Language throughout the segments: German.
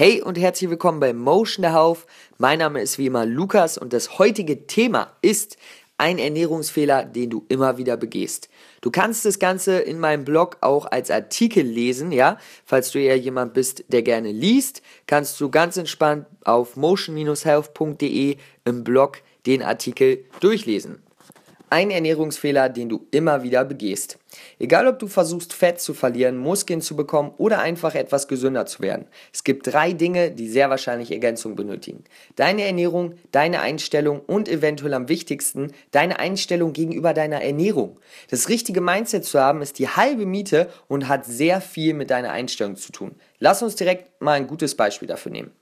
Hey und herzlich willkommen bei Motion der Hauf. Mein Name ist wie immer Lukas und das heutige Thema ist ein Ernährungsfehler, den du immer wieder begehst. Du kannst das Ganze in meinem Blog auch als Artikel lesen, ja? Falls du eher jemand bist, der gerne liest, kannst du ganz entspannt auf motion-health.de im Blog den Artikel durchlesen. Ein Ernährungsfehler, den du immer wieder begehst. Egal ob du versuchst, Fett zu verlieren, Muskeln zu bekommen oder einfach etwas gesünder zu werden. Es gibt drei Dinge, die sehr wahrscheinlich Ergänzung benötigen. Deine Ernährung, deine Einstellung und eventuell am wichtigsten deine Einstellung gegenüber deiner Ernährung. Das richtige Mindset zu haben ist die halbe Miete und hat sehr viel mit deiner Einstellung zu tun. Lass uns direkt mal ein gutes Beispiel dafür nehmen.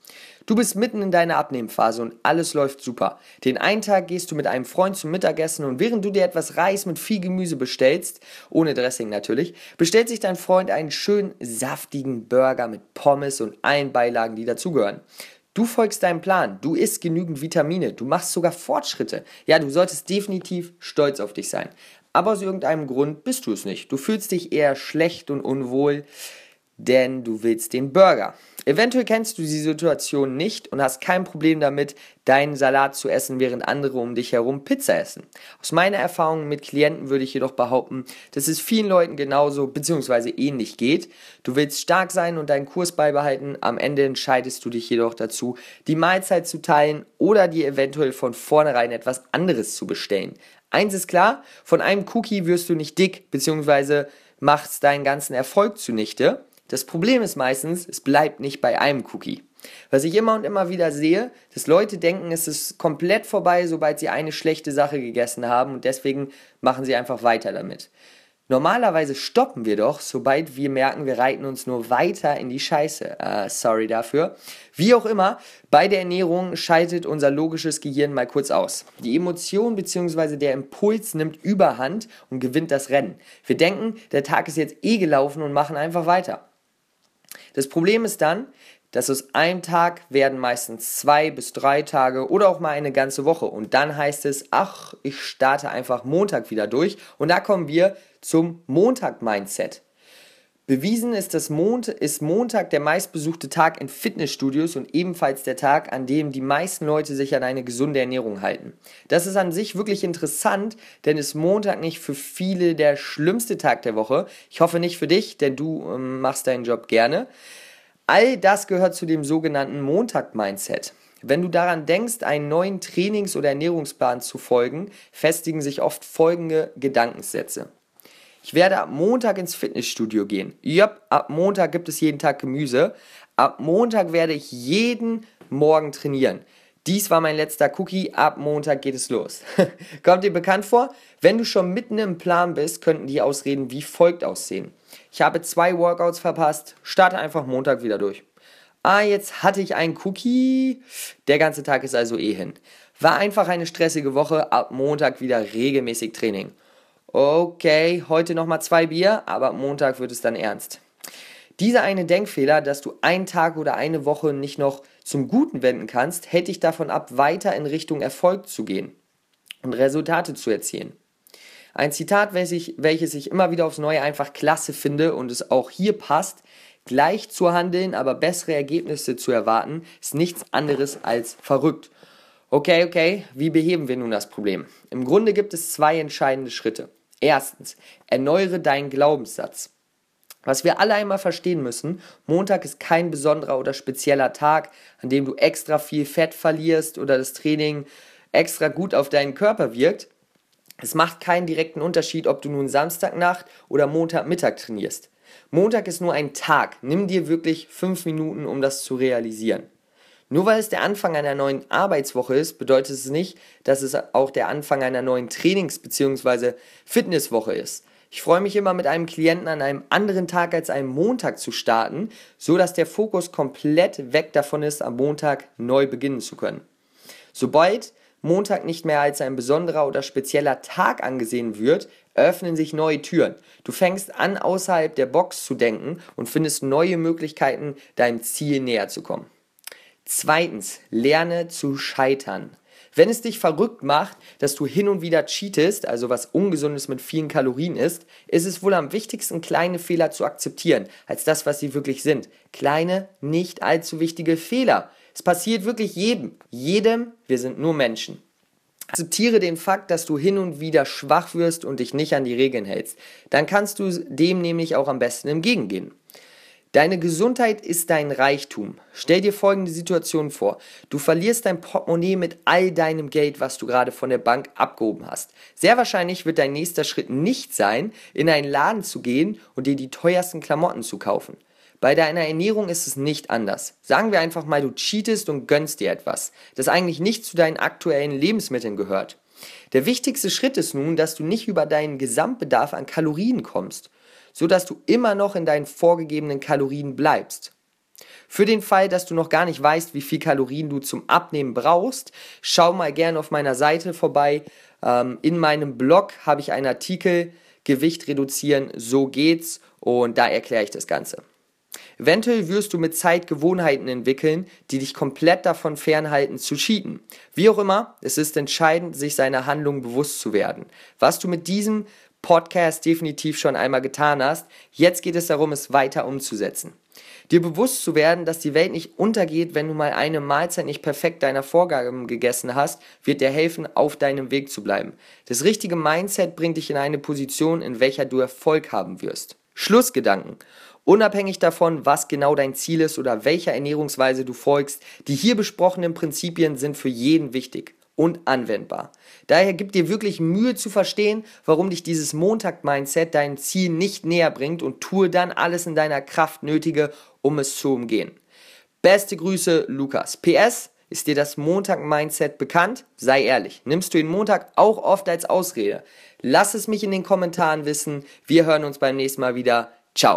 Du bist mitten in deiner Abnehmphase und alles läuft super. Den einen Tag gehst du mit einem Freund zum Mittagessen und während du dir etwas Reis mit viel Gemüse bestellst, ohne Dressing natürlich, bestellt sich dein Freund einen schönen saftigen Burger mit Pommes und allen Beilagen, die dazugehören. Du folgst deinem Plan, du isst genügend Vitamine, du machst sogar Fortschritte. Ja, du solltest definitiv stolz auf dich sein. Aber aus irgendeinem Grund bist du es nicht. Du fühlst dich eher schlecht und unwohl denn du willst den Burger. Eventuell kennst du die Situation nicht und hast kein Problem damit, deinen Salat zu essen, während andere um dich herum Pizza essen. Aus meiner Erfahrung mit Klienten würde ich jedoch behaupten, dass es vielen Leuten genauso bzw. ähnlich geht. Du willst stark sein und deinen Kurs beibehalten, am Ende entscheidest du dich jedoch dazu, die Mahlzeit zu teilen oder dir eventuell von vornherein etwas anderes zu bestellen. Eins ist klar, von einem Cookie wirst du nicht dick bzw. machst deinen ganzen Erfolg zunichte. Das Problem ist meistens, es bleibt nicht bei einem Cookie. Was ich immer und immer wieder sehe, dass Leute denken, es ist komplett vorbei, sobald sie eine schlechte Sache gegessen haben und deswegen machen sie einfach weiter damit. Normalerweise stoppen wir doch, sobald wir merken, wir reiten uns nur weiter in die Scheiße. Uh, sorry dafür. Wie auch immer, bei der Ernährung schaltet unser logisches Gehirn mal kurz aus. Die Emotion bzw. der Impuls nimmt überhand und gewinnt das Rennen. Wir denken, der Tag ist jetzt eh gelaufen und machen einfach weiter. Das Problem ist dann, dass aus einem Tag werden meistens zwei bis drei Tage oder auch mal eine ganze Woche. Und dann heißt es, ach, ich starte einfach Montag wieder durch. Und da kommen wir zum Montag-Mindset. Bewiesen ist, dass Mont ist Montag der meistbesuchte Tag in Fitnessstudios und ebenfalls der Tag, an dem die meisten Leute sich an eine gesunde Ernährung halten. Das ist an sich wirklich interessant, denn ist Montag nicht für viele der schlimmste Tag der Woche. Ich hoffe nicht für dich, denn du ähm, machst deinen Job gerne. All das gehört zu dem sogenannten Montag-Mindset. Wenn du daran denkst, einen neuen Trainings- oder Ernährungsplan zu folgen, festigen sich oft folgende Gedankensätze. Ich werde ab Montag ins Fitnessstudio gehen. Jupp, ab Montag gibt es jeden Tag Gemüse. Ab Montag werde ich jeden Morgen trainieren. Dies war mein letzter Cookie. Ab Montag geht es los. Kommt dir bekannt vor? Wenn du schon mitten im Plan bist, könnten die Ausreden wie folgt aussehen. Ich habe zwei Workouts verpasst. Starte einfach Montag wieder durch. Ah, jetzt hatte ich einen Cookie. Der ganze Tag ist also eh hin. War einfach eine stressige Woche. Ab Montag wieder regelmäßig Training okay, heute nochmal zwei Bier, aber Montag wird es dann ernst. Dieser eine Denkfehler, dass du einen Tag oder eine Woche nicht noch zum Guten wenden kannst, hält dich davon ab, weiter in Richtung Erfolg zu gehen und Resultate zu erzielen. Ein Zitat, welches ich, immer wieder aufs Neue einfach klasse finde und es auch hier passt, gleich zu handeln, aber bessere Ergebnisse zu erwarten, ist nichts anderes als verrückt. Okay, okay, wie beheben wir nun das Problem? Im Grunde gibt es zwei entscheidende Schritte. Erstens, erneuere deinen Glaubenssatz. Was wir alle einmal verstehen müssen, Montag ist kein besonderer oder spezieller Tag, an dem du extra viel Fett verlierst oder das Training extra gut auf deinen Körper wirkt. Es macht keinen direkten Unterschied, ob du nun Samstagnacht oder Montagmittag trainierst. Montag ist nur ein Tag. Nimm dir wirklich fünf Minuten, um das zu realisieren. Nur weil es der Anfang einer neuen Arbeitswoche ist, bedeutet es nicht, dass es auch der Anfang einer neuen Trainings- bzw. Fitnesswoche ist. Ich freue mich immer mit einem Klienten an einem anderen Tag als einem Montag zu starten, so dass der Fokus komplett weg davon ist, am Montag neu beginnen zu können. Sobald Montag nicht mehr als ein besonderer oder spezieller Tag angesehen wird, öffnen sich neue Türen. Du fängst an, außerhalb der Box zu denken und findest neue Möglichkeiten, deinem Ziel näher zu kommen. Zweitens, lerne zu scheitern. Wenn es dich verrückt macht, dass du hin und wieder cheatest, also was ungesundes mit vielen Kalorien ist, ist es wohl am wichtigsten, kleine Fehler zu akzeptieren, als das, was sie wirklich sind. Kleine, nicht allzu wichtige Fehler. Es passiert wirklich jedem. Jedem, wir sind nur Menschen. Akzeptiere den Fakt, dass du hin und wieder schwach wirst und dich nicht an die Regeln hältst. Dann kannst du dem nämlich auch am besten entgegengehen. Deine Gesundheit ist dein Reichtum. Stell dir folgende Situation vor. Du verlierst dein Portemonnaie mit all deinem Geld, was du gerade von der Bank abgehoben hast. Sehr wahrscheinlich wird dein nächster Schritt nicht sein, in einen Laden zu gehen und dir die teuersten Klamotten zu kaufen. Bei deiner Ernährung ist es nicht anders. Sagen wir einfach mal, du cheatest und gönnst dir etwas, das eigentlich nicht zu deinen aktuellen Lebensmitteln gehört. Der wichtigste Schritt ist nun, dass du nicht über deinen Gesamtbedarf an Kalorien kommst so dass du immer noch in deinen vorgegebenen Kalorien bleibst. Für den Fall, dass du noch gar nicht weißt, wie viel Kalorien du zum Abnehmen brauchst, schau mal gerne auf meiner Seite vorbei. Ähm, in meinem Blog habe ich einen Artikel Gewicht reduzieren, so geht's und da erkläre ich das Ganze. Eventuell wirst du mit Zeit Gewohnheiten entwickeln, die dich komplett davon fernhalten zu cheaten. Wie auch immer, es ist entscheidend, sich seiner Handlung bewusst zu werden. Was du mit diesem Podcast definitiv schon einmal getan hast. Jetzt geht es darum, es weiter umzusetzen. Dir bewusst zu werden, dass die Welt nicht untergeht, wenn du mal eine Mahlzeit nicht perfekt deiner Vorgaben gegessen hast, wird dir helfen, auf deinem Weg zu bleiben. Das richtige Mindset bringt dich in eine Position, in welcher du Erfolg haben wirst. Schlussgedanken. Unabhängig davon, was genau dein Ziel ist oder welcher Ernährungsweise du folgst, die hier besprochenen Prinzipien sind für jeden wichtig und anwendbar. Daher gib dir wirklich Mühe zu verstehen, warum dich dieses Montag-Mindset deinem Ziel nicht näher bringt und tue dann alles in deiner Kraft Nötige, um es zu umgehen. Beste Grüße, Lukas. PS, ist dir das Montag-Mindset bekannt? Sei ehrlich. Nimmst du den Montag auch oft als Ausrede? Lass es mich in den Kommentaren wissen. Wir hören uns beim nächsten Mal wieder.